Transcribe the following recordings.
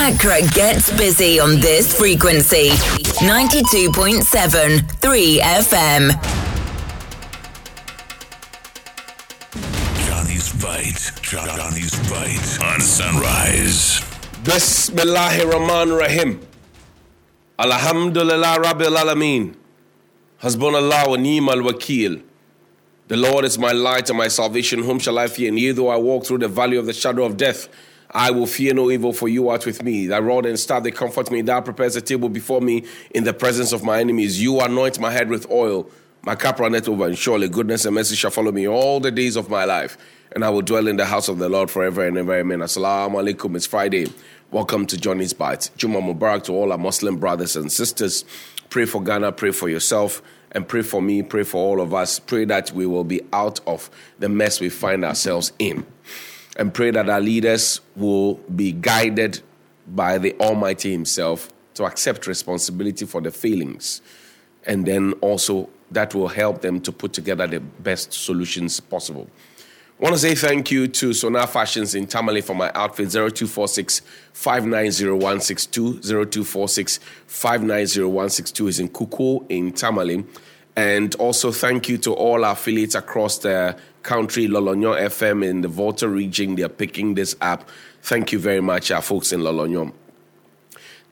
Accra gets busy on this frequency 92.7 3 FM. Johnnie's Bite. Johnnie's Bite on Sunrise. Bismillahir Rahman Rahim. Alhamdulillah Rabbil Alameen. Hasbunallah wa ni'mal wakil. The Lord is my light and my salvation. Whom shall I fear? And yea, though I walk through the valley of the shadow of death, I will fear no evil, for you art with me. Thy rod and staff, they comfort me. Thou prepares a table before me in the presence of my enemies. You anoint my head with oil. My cup runneth over, and surely goodness and mercy shall follow me all the days of my life. And I will dwell in the house of the Lord forever and ever. Amen. Assalamu alaikum. It's Friday. Welcome to Johnnie's Bite. Juma Mubarak to all our Muslim brothers and sisters. Pray for Ghana, pray for yourself, and pray for me, pray for all of us. Pray that we will be out of the mess we find ourselves in and pray that our leaders will be guided by the Almighty Himself to accept responsibility for the failings. And then also that will help them to put together the best solutions possible. I want to say thank you to Sonar Fashions in Tamale for my outfit 0246 590162. 0246 590162 is in Kuku in Tamale. And also thank you to all our affiliates across the country, Lolonyon FM in the Volta region. They are picking this up. Thank you very much, our folks in Lolonyon.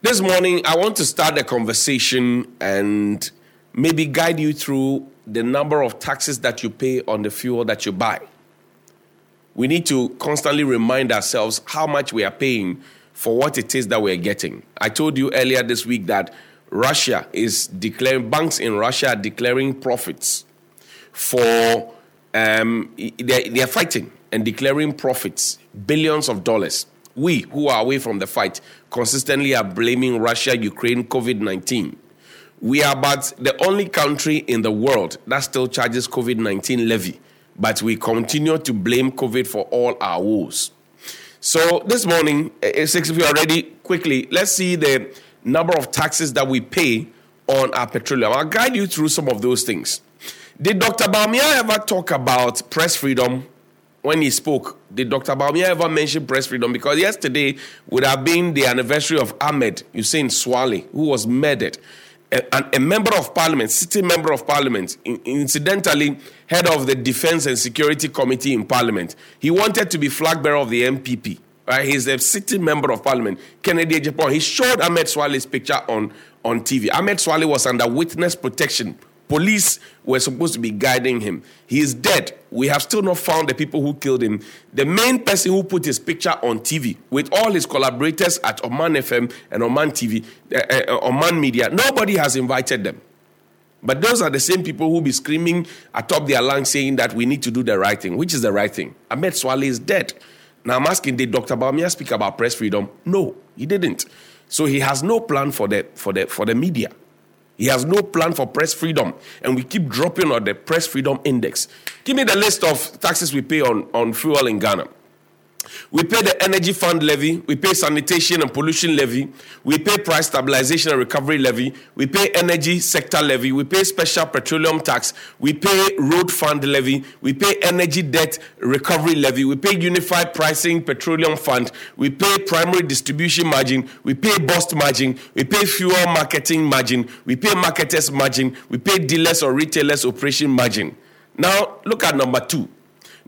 This morning, I want to start a conversation and maybe guide you through the number of taxes that you pay on the fuel that you buy. We need to constantly remind ourselves how much we are paying for what it is that we're getting. I told you earlier this week that Russia is declaring, banks in Russia are declaring profits for, um, they, they are fighting and declaring profits, billions of dollars. We, who are away from the fight, consistently are blaming Russia, Ukraine, COVID 19. We are but the only country in the world that still charges COVID 19 levy, but we continue to blame COVID for all our woes. So this morning, eh, six of you are ready, quickly, let's see the number of taxes that we pay on our petroleum. I'll guide you through some of those things. Did Dr. Bawumia ever talk about press freedom when he spoke? Did Dr. Bawumia ever mention press freedom? Because yesterday would have been the anniversary of Ahmed Hussein Suale, who was murdered. A, a, member of parliament, sitting member of parliament, incidentally head of the defense and security committee in parliament. He wanted to be flag bearer of the NPP. Right? He's a sitting member of parliament, Kennedy Agyapong. He showed Ahmed Suale's picture on, on TV. Ahmed Suale was under witness protection. Police were supposed to be guiding him. He is dead. We have still not found the people who killed him. The main person who put his picture on TV with all his collaborators at Oman FM and Oman TV, uh, uh, Oman Media, nobody has invited them. But those are the same people who be screaming atop their lungs saying that we need to do the right thing. Which is the right thing? Ahmed Suale is dead. Now I'm asking, did Dr. Bawumia speak about press freedom? No, he didn't. So he has no plan for the for the for the media. He has no plan for press freedom. And we keep dropping on the press freedom index. Give me the list of taxes we pay on, on fuel in Ghana. We pay the energy fund levy, we pay sanitation and pollution levy, we pay price stabilization and recovery levy, we pay energy sector levy, we pay special petroleum tax, we pay road fund levy, we pay energy debt recovery levy, we pay unified pricing petroleum fund, we pay primary distribution margin, we pay BOST margin, we pay fuel marketing margin, we pay marketers margin, we pay dealers or retailers operation margin. Now look at number two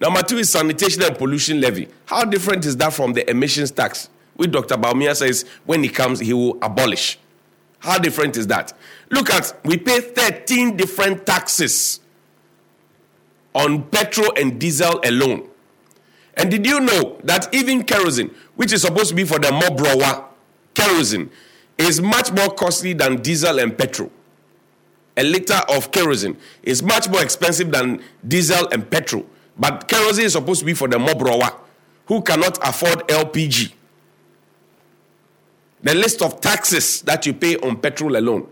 Number two is sanitation and pollution levy. How different is that from the emissions tax, which Dr. Bawumia says when he comes, he will abolish? How different is that? Look at, we pay 13 different taxes on petrol and diesel alone. And did you know that even kerosene, which is supposed to be for the Mobrowa kerosene, is much more costly than diesel and petrol? A liter of kerosene is much more expensive than diesel and petrol. But kerosene is supposed to be for the mobrowa who cannot afford LPG. The list of taxes that you pay on petrol alone.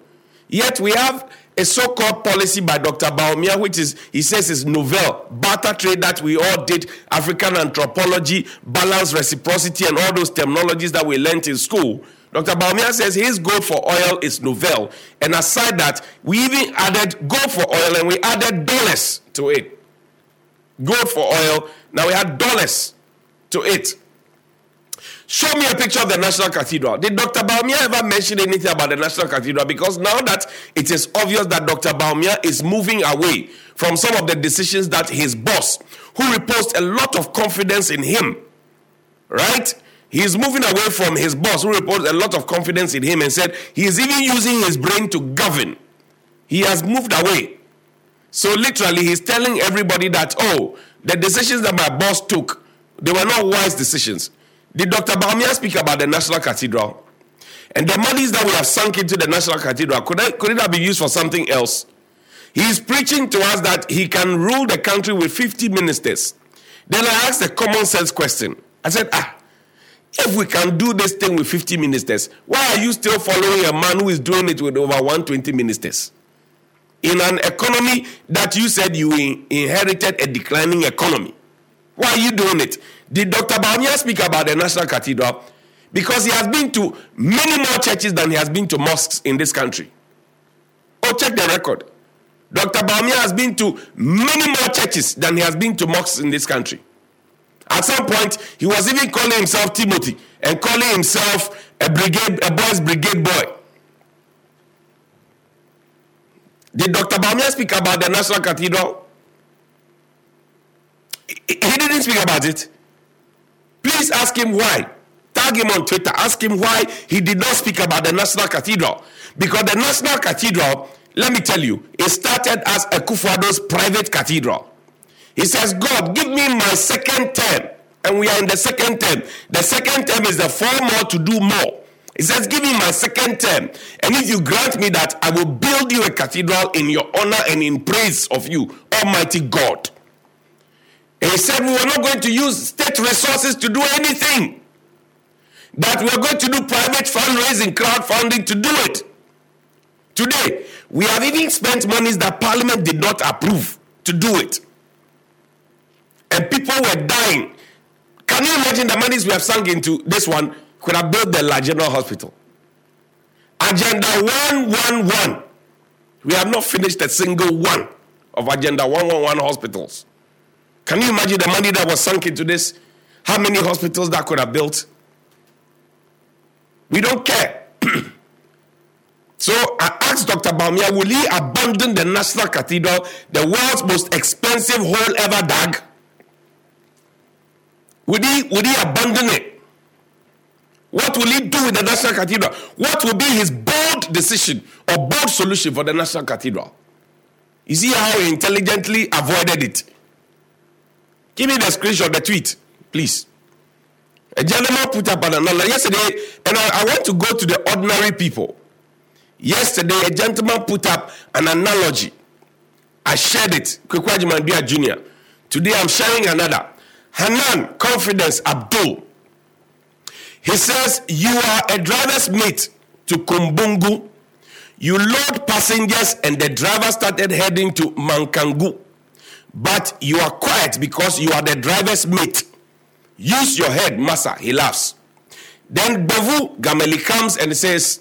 Yet we have a so-called policy by Dr. Bawumia, which is he says is novel barter trade that we all did, African anthropology, balance, reciprocity, and all those terminologies that we learned in school. Dr. Bawumia says his goal for oil is novel, and aside that, we even added gold for oil and we added dollars to it gold for oil. Now we had dollars to it. Show me a picture of the National Cathedral. Did Dr. Bawumia ever mention anything about the National Cathedral? Because now that it is obvious that Dr. Bawumia is moving away from some of the decisions that his boss, who reposed a lot of confidence in him, right? He's moving away from his boss, who reposed a lot of confidence in him and said he is even using his brain to govern. He has moved away. So literally, he's telling everybody that, oh, the decisions that my boss took, they were not wise decisions. Did Dr. Bawumia speak about the National Cathedral? And the monies that we have sunk into the National Cathedral, could, I, could it have been used for something else? He's preaching to us that he can rule the country with 50 ministers. Then I asked a common sense question. I said, ah, if we can do this thing with 50 ministers, why are you still following a man who is doing it with over 120 ministers? In an economy that you said you inherited a declining economy. Why are you doing it? Did Dr. Bawumia speak about the National Cathedral? Because he has been to many more churches than he has been to mosques in this country. Oh, check the record. Dr. Bawumia has been to many more churches than he has been to mosques in this country. At some point, he was even calling himself Timothy and calling himself a brigade, a boys' brigade boy. Did Dr. Bawumia speak about the National Cathedral? He didn't speak about it. Please ask him why. Tag him on Twitter. Ask him why he did not speak about the National Cathedral. Because the National Cathedral, let me tell you, it started as a Kufuor's private cathedral. He says, God, give me my second term. And we are in the second term. The second term is the four more to do more. He says, Give me my second term. And if you grant me that, I will build you a cathedral in your honor and in praise of you, Almighty God. And he said, We were not going to use state resources to do anything. That we are going to do private fundraising, crowdfunding to do it. Today, we have even spent monies that Parliament did not approve to do it. And people were dying. Can you imagine the monies we have sunk into this one could have built the La General Hospital? Agenda 111. We have not finished a single one of Agenda 111 hospitals. Can you imagine the money that was sunk into this? How many hospitals that could have built? We don't care. so I asked Dr. Bawumia, will he abandon the National Cathedral, the world's most expensive hole ever dug? Would he, would he abandon it? What will he do with the National Cathedral? What will be his bold decision or bold solution for the National Cathedral? You see how he intelligently avoided it? Give me the screenshot, the tweet, please. A gentleman put up an analogy yesterday, and I, I want to go to the ordinary people. Yesterday, a gentleman put up an analogy. I shared it, Kwekwaji Jr. Today, I'm sharing another. Hanan Confidence Abdul. He says, You are a driver's mate to Kumbungu. You load passengers, and the driver started heading to Mankangu but you are quiet because you are the driver's mate. Use your head, Massa. He laughs. Then Bevu Gameli comes and says,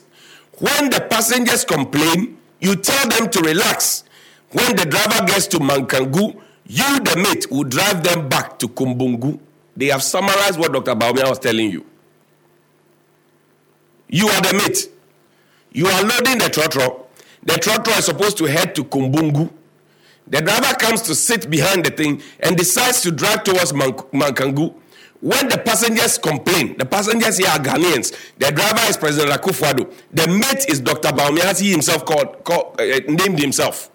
When the passengers complain, you tell them to relax. When the driver gets to Mankangu, you, the mate, will drive them back to Kumbungu. They have summarized what Dr. Bawumia was telling you. You are the mate. You are loading the trotro. The trotro is supposed to head to Kumbungu. The driver comes to sit behind the thing and decides to drive towards Mankangu. When the passengers complain, the passengers here are Ghanaians. The driver is President Akufo-Addo. The mate is Dr. Bawumia, as he himself called, called uh, named himself.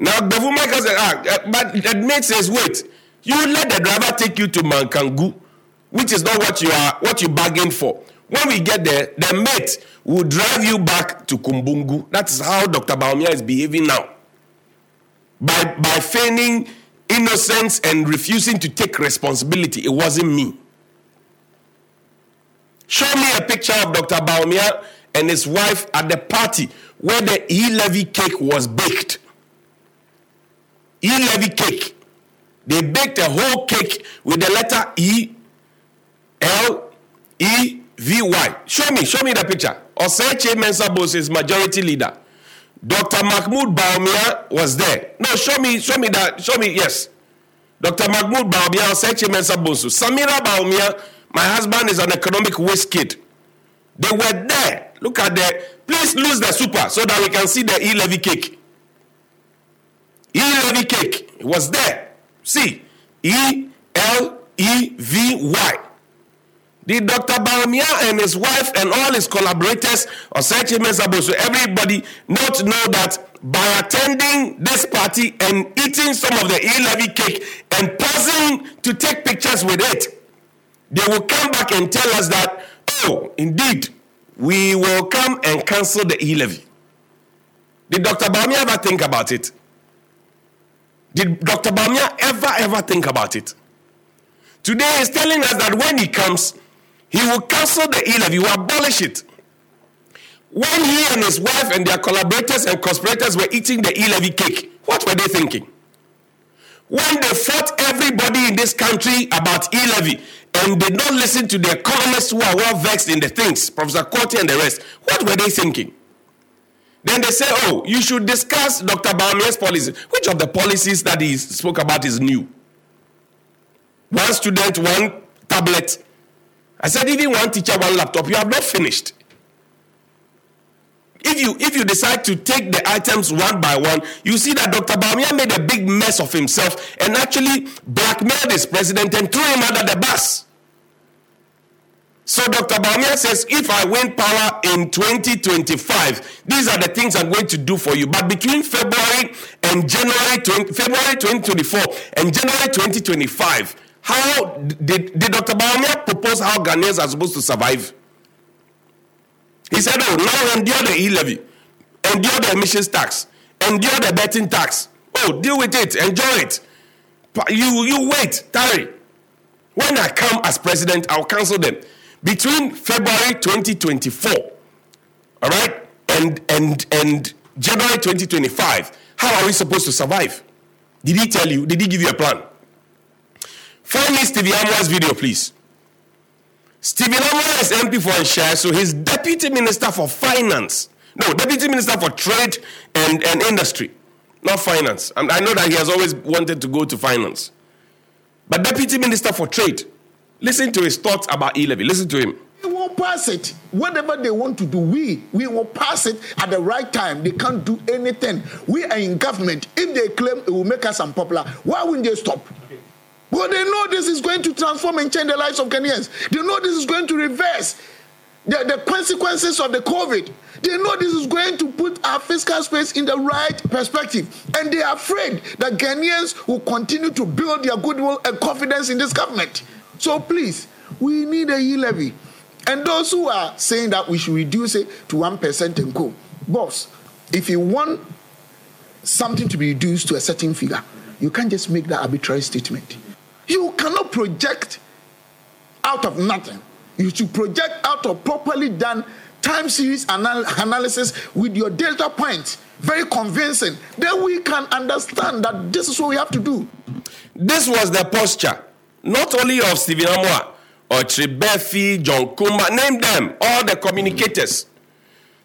Now, Bevumaka said, ah, uh, but the mate says, wait, you let the driver take you to Mankangu, which is not what you are, what you bargained for. When we get there, the mate will drive you back to Kumbungu. That is how Dr. Bawumia is behaving now by, by feigning innocence and refusing to take responsibility. It wasn't me. Show me a picture of Dr. Bawumia and his wife at the party where the E Levy cake was baked. E Levy cake. They baked a whole cake with the letter E L E V Y. Show me, show me the picture. Osei Mensah Bonsu is majority leader. Dr. Mahmoud Bawumia was there. No, show me, show me that. Show me, yes. Dr. Mahmoud Bawumia, Sechi Mensah Bonsu. Samira Bawumia, My husband is an economic waste kid. They were there. Look at the. Please lose the super so that we can see the E levy cake. E levy cake. Was there. See. E E. Did Dr. Bawumia and his wife and all his collaborators, or such so everybody not know that by attending this party and eating some of the E-levy cake and pausing to take pictures with it, they will come back and tell us that, oh, indeed, we will come and cancel the E-levy. Did Dr. Bawumia ever think about it? Did Dr. Bawumia ever, ever think about it? Today he's telling us that when he comes, he will cancel the E levy, he will abolish it. When he and his wife and their collaborators and conspirators were eating the E levy cake, what were they thinking? When they fought everybody in this country about E levy and did not listen to the economists who are well vexed in the things, Professor Quartey and the rest, what were they thinking? Then they say, oh, you should discuss Dr. Bawumia's policies. Which of the policies that he spoke about is new? One student, one tablet, I said, even one teacher, one laptop, you have not finished. If you if you decide to take the items one by one, you see that Dr. Bawumia made a big mess of himself and actually blackmailed his president and threw him under the bus. So Dr. Bawumia says, if I win power in 2025, these are the things I'm going to do for you. But between February and January 20, February 2024 and January 2025, how did, did Dr. Bawumia propose how Ghanaians are supposed to survive? He said, Oh, now endure the e levy, endure the emissions tax, endure the betting tax. Oh, deal with it, enjoy it. You, you wait, tarry. When I come as president, I'll cancel them. Between February 2024, all right, and, and, and January 2025, how are we supposed to survive? Did he tell you? Did he give you a plan? Find me Stevie Amoah's video, please. Stephen Amoah is MP for Nhyira, so he's Deputy Minister for Finance. No, Deputy Minister for Trade and, and Industry, not Finance. And I know that he has always wanted to go to finance. But Deputy Minister for Trade, listen to his thoughts about e-levy. Listen to him. We will pass it. Whatever they want to do, we we will pass it at the right time. They can't do anything. We are in government. If they claim it will make us unpopular, why wouldn't they stop? But they know this is going to transform and change the lives of Ghanaians. They know this is going to reverse the, the consequences of the COVID. They know this is going to put our fiscal space in the right perspective. And they are afraid that Ghanaians will continue to build their goodwill and confidence in this government. So please, we need a levy. And those who are saying that we should reduce it to 1% and go, boss, if you want something to be reduced to a certain figure, you can't just make that arbitrary statement. You cannot project out of nothing. You should project out of properly done time series anal- analysis with your data points, very convincing. Then we can understand that this is what we have to do. This was the posture, not only of Stephen Amoah or Tribefi, John Kumah, name them, all the communicators.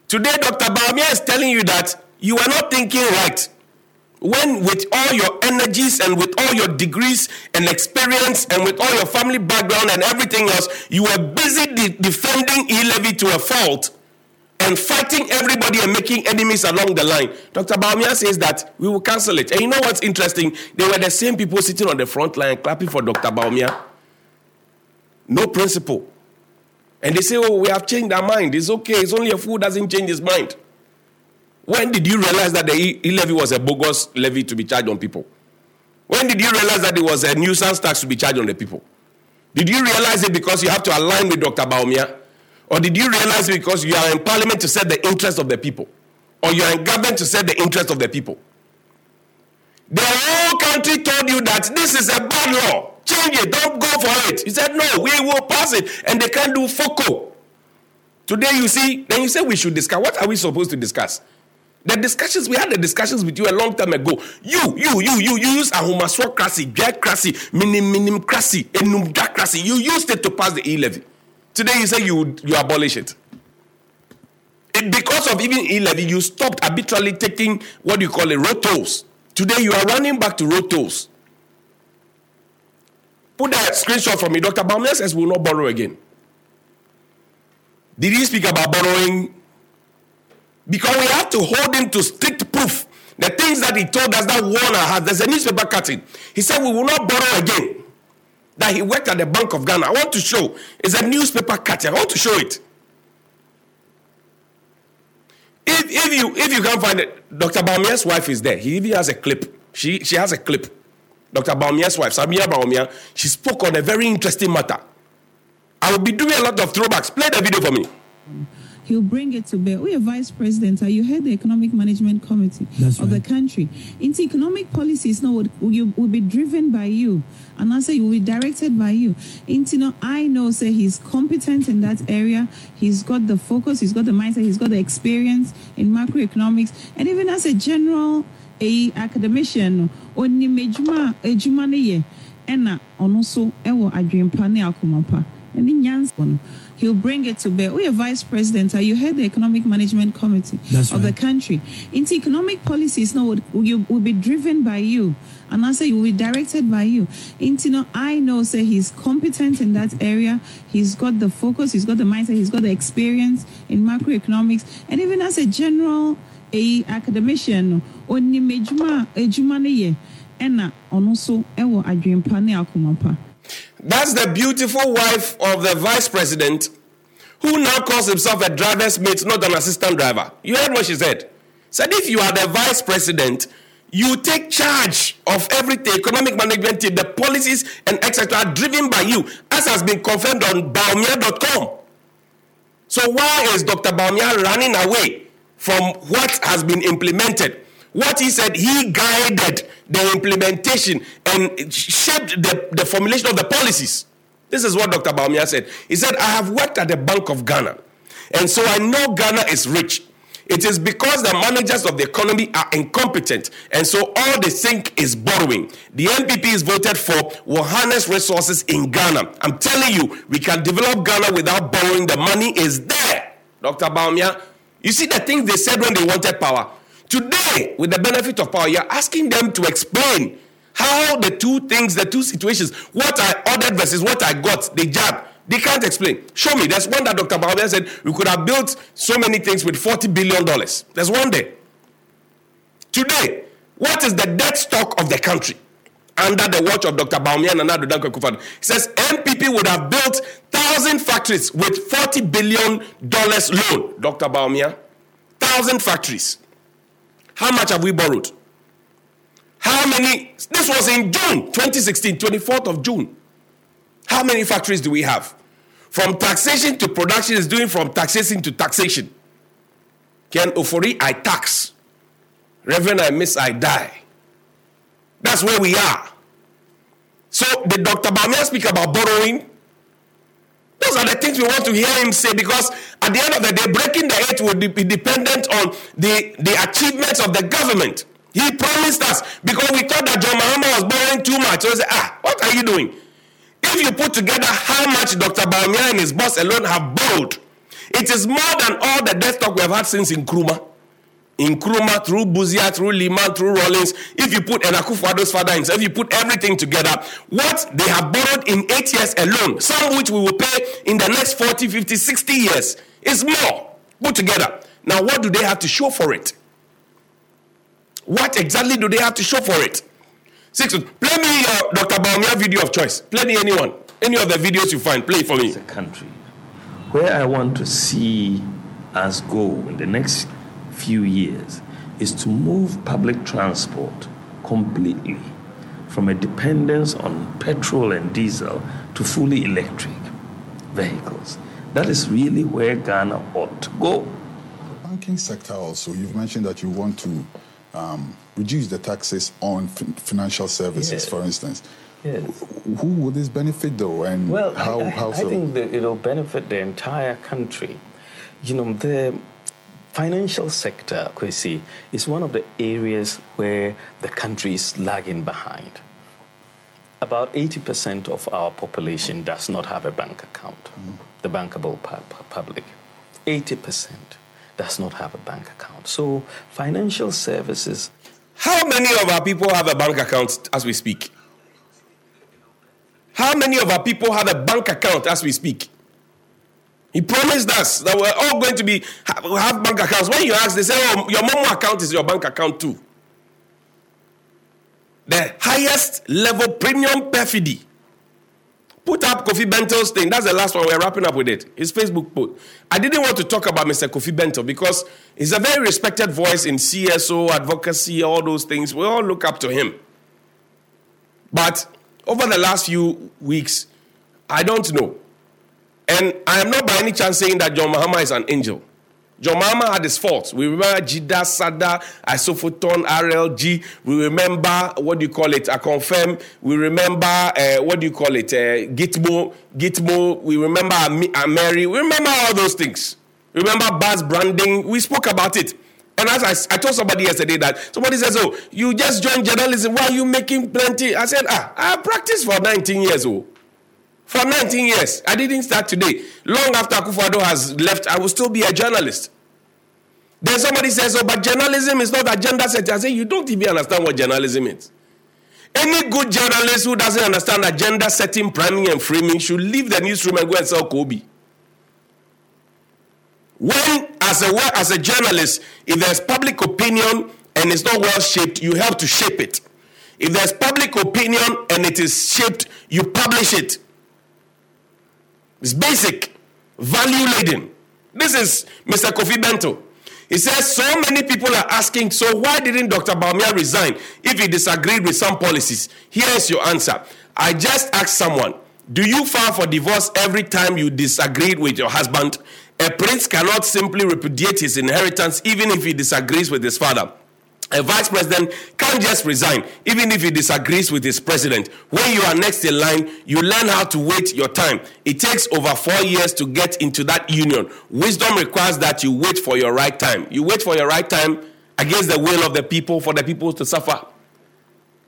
Today, Dr. Bawumia is telling you that you are not thinking right when with all your energies and with all your degrees and experience and with all your family background and everything else, you were busy de- defending e-levy to a fault and fighting everybody and making enemies along the line. Dr. Bawumia says that we will cancel it. And you know what's interesting? They were the same people sitting on the front line clapping for Dr. Bawumia. No principle. And they say, oh, we have changed our mind. It's okay. It's only a fool doesn't change his mind. When did you realize that the e levy was a bogus levy to be charged on people? When did you realize that it was a nuisance tax to be charged on the people? Did you realize it because you have to align with Dr. Bawumia? Or did you realize it because you are in parliament to set the interest of the people? Or you are in government to set the interest of the people? The whole country told you that this is a bad law. Change it. Don't go for it. You said, no, we will pass it. And they can't do FOCO. Today you see, then you say we should discuss. What are we supposed to discuss? The discussions we had the discussions with you a long time ago. You, you, you, you, you use ahomasocracy, bureaucracy, minim minimcracy, enumdacracy. You used it to pass the e levy. Today you say you you abolish it. it. Because of even e levy, you stopped arbitrarily taking what you call a road tolls. Today you are running back to road tolls. Put that screenshot for me. Dr. Bawumia says we will not borrow again. Did he speak about borrowing? Because we have to hold him to strict proof. The things that he told us that Warner has, there's a newspaper cutting. He said we will not borrow again. That he worked at the Bank of Ghana. I want to show. It's a newspaper cutting. I want to show it. If, if you if you can't find it, Dr. Bawumia's wife is there. He even has a clip. She she has a clip. Dr. Bawumia's wife, Samira Bawumia, she spoke on a very interesting matter. I will be doing a lot of throwbacks. Play the video for me. He'll bring it to bear. We are vice president. You head the economic management committee That's of right. the country. Into economic policies now will, will, will be driven by you. And I say you will be directed by you. Into no, I know say he's competent in that area. He's got the focus, he's got the mindset, he's got the experience in macroeconomics. And even as a general a academician, oni mejuma ejuma ne ye. Ena ono so ewo adwempa ne akomapa. Ɛne nyansa no, He'll bring it to bear. Oh, we are vice president. Are you head of the economic management committee That's of right. the country. Into economic policies now will, will, will be driven by you. And I say you will be directed by you. Into no, I know say he's competent in that area. He's got the focus, he's got the mindset, he's got the experience in macroeconomics. And even as a general a academician, oni mejuma ejuma ne ye. Ena ono so ewo adwempa ne akomapa. That's the beautiful wife of the vice president who now calls himself a driver's mate, not an assistant driver. You heard what she said? Said if you are the vice president, you take charge of everything, economic management the policies and etc. are driven by you, as has been confirmed on Bawumia.com. So why is Dr. Bawumia running away from what has been implemented? What he said, he guided the implementation and shaped the, the formulation of the policies. This is what Dr. Bawumia said. He said, I have worked at the Bank of Ghana, and so I know Ghana is rich. It is because the managers of the economy are incompetent, and so all they think is borrowing. The NPP is voted for will harness resources in Ghana. I'm telling you, we can develop Ghana without borrowing. The money is there. Dr. Bawumia, you see the things they said when they wanted power. Today, with the benefit of power, you're asking them to explain how the two things, the two situations, what I ordered versus what I got, they jab. They can't explain. Show me. There's one that Dr. Bawumia said we could have built so many things with $40 billion. There's one there. Today, what is the debt stock of the country? Under the watch of Dr. Bawumia and Nana Dankwa Akufo-Addo. He says NPP would have built thousand factories with $40 billion loan. Dr. Bawumia, thousand factories. How much have we borrowed? How many? This was in June 2016, 24th of June. How many factories do we have? From taxation to production is doing from taxation to taxation. Ken Ofori, I tax. Reverend, I miss, I die. That's where we are. So, did Dr. Bawumia speak about borrowing? Those are the things we want to hear him say because at the end of the day, breaking the eight will be dependent on the, the achievements of the government. He promised us because we thought that John Mahama was borrowing too much. So we say, ah, what are you doing? If you put together how much Dr. Bawumia and his boss alone have borrowed, it is more than all the debt stock we have had since in Nkrumah. In Nkrumah, through Busia, through Limann, through Rawlings, if you put and Akufo-Addo's father himself, if you put everything together, what they have borrowed in eight years alone, some which we will pay in the next 40, 50, 60 years, is more put together. Now, what do they have to show for it? What exactly do they have to show for it? Six. Play me your Dr. Bawumia video of choice. Play me anyone. Any of the videos you find, play for me. as a country. Where I want to see us go in the next few years is to move public transport completely from a dependence on petrol and diesel to fully electric vehicles. That is really where Ghana ought to go. The banking sector also, you've mentioned that you want to um, reduce the taxes on fin- financial services, for instance. Yes. Who will this benefit though, and Well, how, I, I, how I think that it'll benefit the entire country. You know, the financial sector, Kwesi, is one of the areas where the country is lagging behind. About 80% of our population does not have a bank account, the bankable pu- pu- public. 80% does not have a bank account. So, financial services How many of our people have a bank account as we speak? How many of our people have a bank account as we speak? He promised us that we're all going to be have bank accounts. When you ask, they say, "Oh, your Momo account is your bank account too." The highest level premium perfidy. Put up Kofi Bentil's thing. That's the last one. We're wrapping up with it. His Facebook post. I didn't want to talk about Mr. Kofi Bentil because he's a very respected voice in CSO, advocacy, all those things. We all look up to him. But over the last few weeks, I don't know. And I am not by any chance saying that John Mahama is an angel. John Mahama had his faults. We remember GYEEDA, Sada, Isophoton, RLG. We remember, what do you call it? I confirm. We remember, uh, what do you call it? Uh, Gitmo, Gitmo. We remember Mary. We remember all those things. Remember Buzz branding. We spoke about it. And as I, I told somebody yesterday that somebody says, Oh, you just joined journalism. Why are you making plenty? I said, Ah, I practiced for 19 years. Oh. For 19 years. I didn't start today. Long after Akufo-Addo has left, I will still be a journalist. Then somebody says, Oh, but journalism is not agenda setting. I say, You don't even understand what journalism is. Any good journalist who doesn't understand agenda setting, priming, and framing should leave the newsroom and go and sell Kobe. When, as a, as a journalist, if there's public opinion and it's not well shaped, you help to shape it. If there's public opinion and it is shaped, you publish it. It's basic, value laden. This is Mr. Kofi Bentil. He says so many people are asking, so why didn't Dr. Bawumia resign if he disagreed with some policies? Here's your answer. I just asked someone, do you file for divorce every time you disagreed with your husband? A prince cannot simply repudiate his inheritance even if he disagrees with his father. A vice president can't just resign even if he disagrees with his president. When you are next in line, you learn how to wait your time. It takes over four years to get into that union. Wisdom requires that you wait for your right time. You wait for your right time against the will of the people for the people to suffer.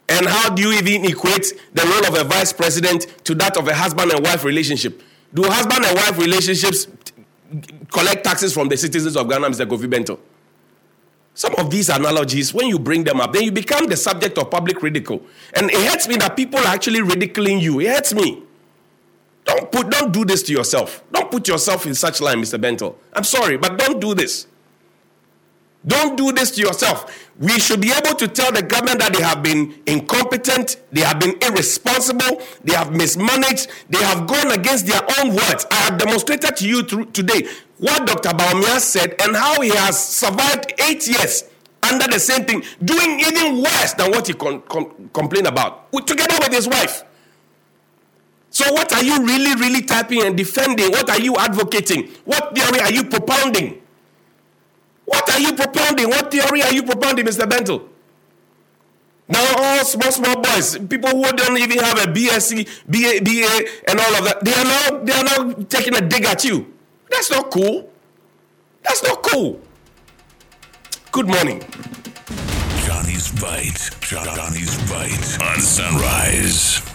And how do you even equate the role of a vice president to that of a husband and wife relationship? Do husband and wife relationships collect taxes from the citizens of Ghana, Mr. Kofi Bentil? Some of these analogies, when you bring them up, then you become the subject of public ridicule. And it hurts me that people are actually ridiculing you. It hurts me. Don't put don't do this to yourself. Don't put yourself in such line, Mr. Bentil. I'm sorry, but don't do this. Don't do this to yourself. We should be able to tell the government that they have been incompetent, they have been irresponsible, they have mismanaged, they have gone against their own words. I have demonstrated to you today what Dr. Bawumia said and how he has survived eight years under the same thing, doing even worse than what he con- com- complained about, together with his wife. So, what are you really, really typing and defending? What are you advocating? What theory are you propounding? What are you propounding? What theory are you propounding, Mr. Bentil? Now, all small, small boys, people who don't even have a BSc, BA, BA, and all of that, they are now they are now taking a dig at you. That's not cool. That's not cool. Good morning. Johnnie's Bite. Johnnie's Bite on Sunrise.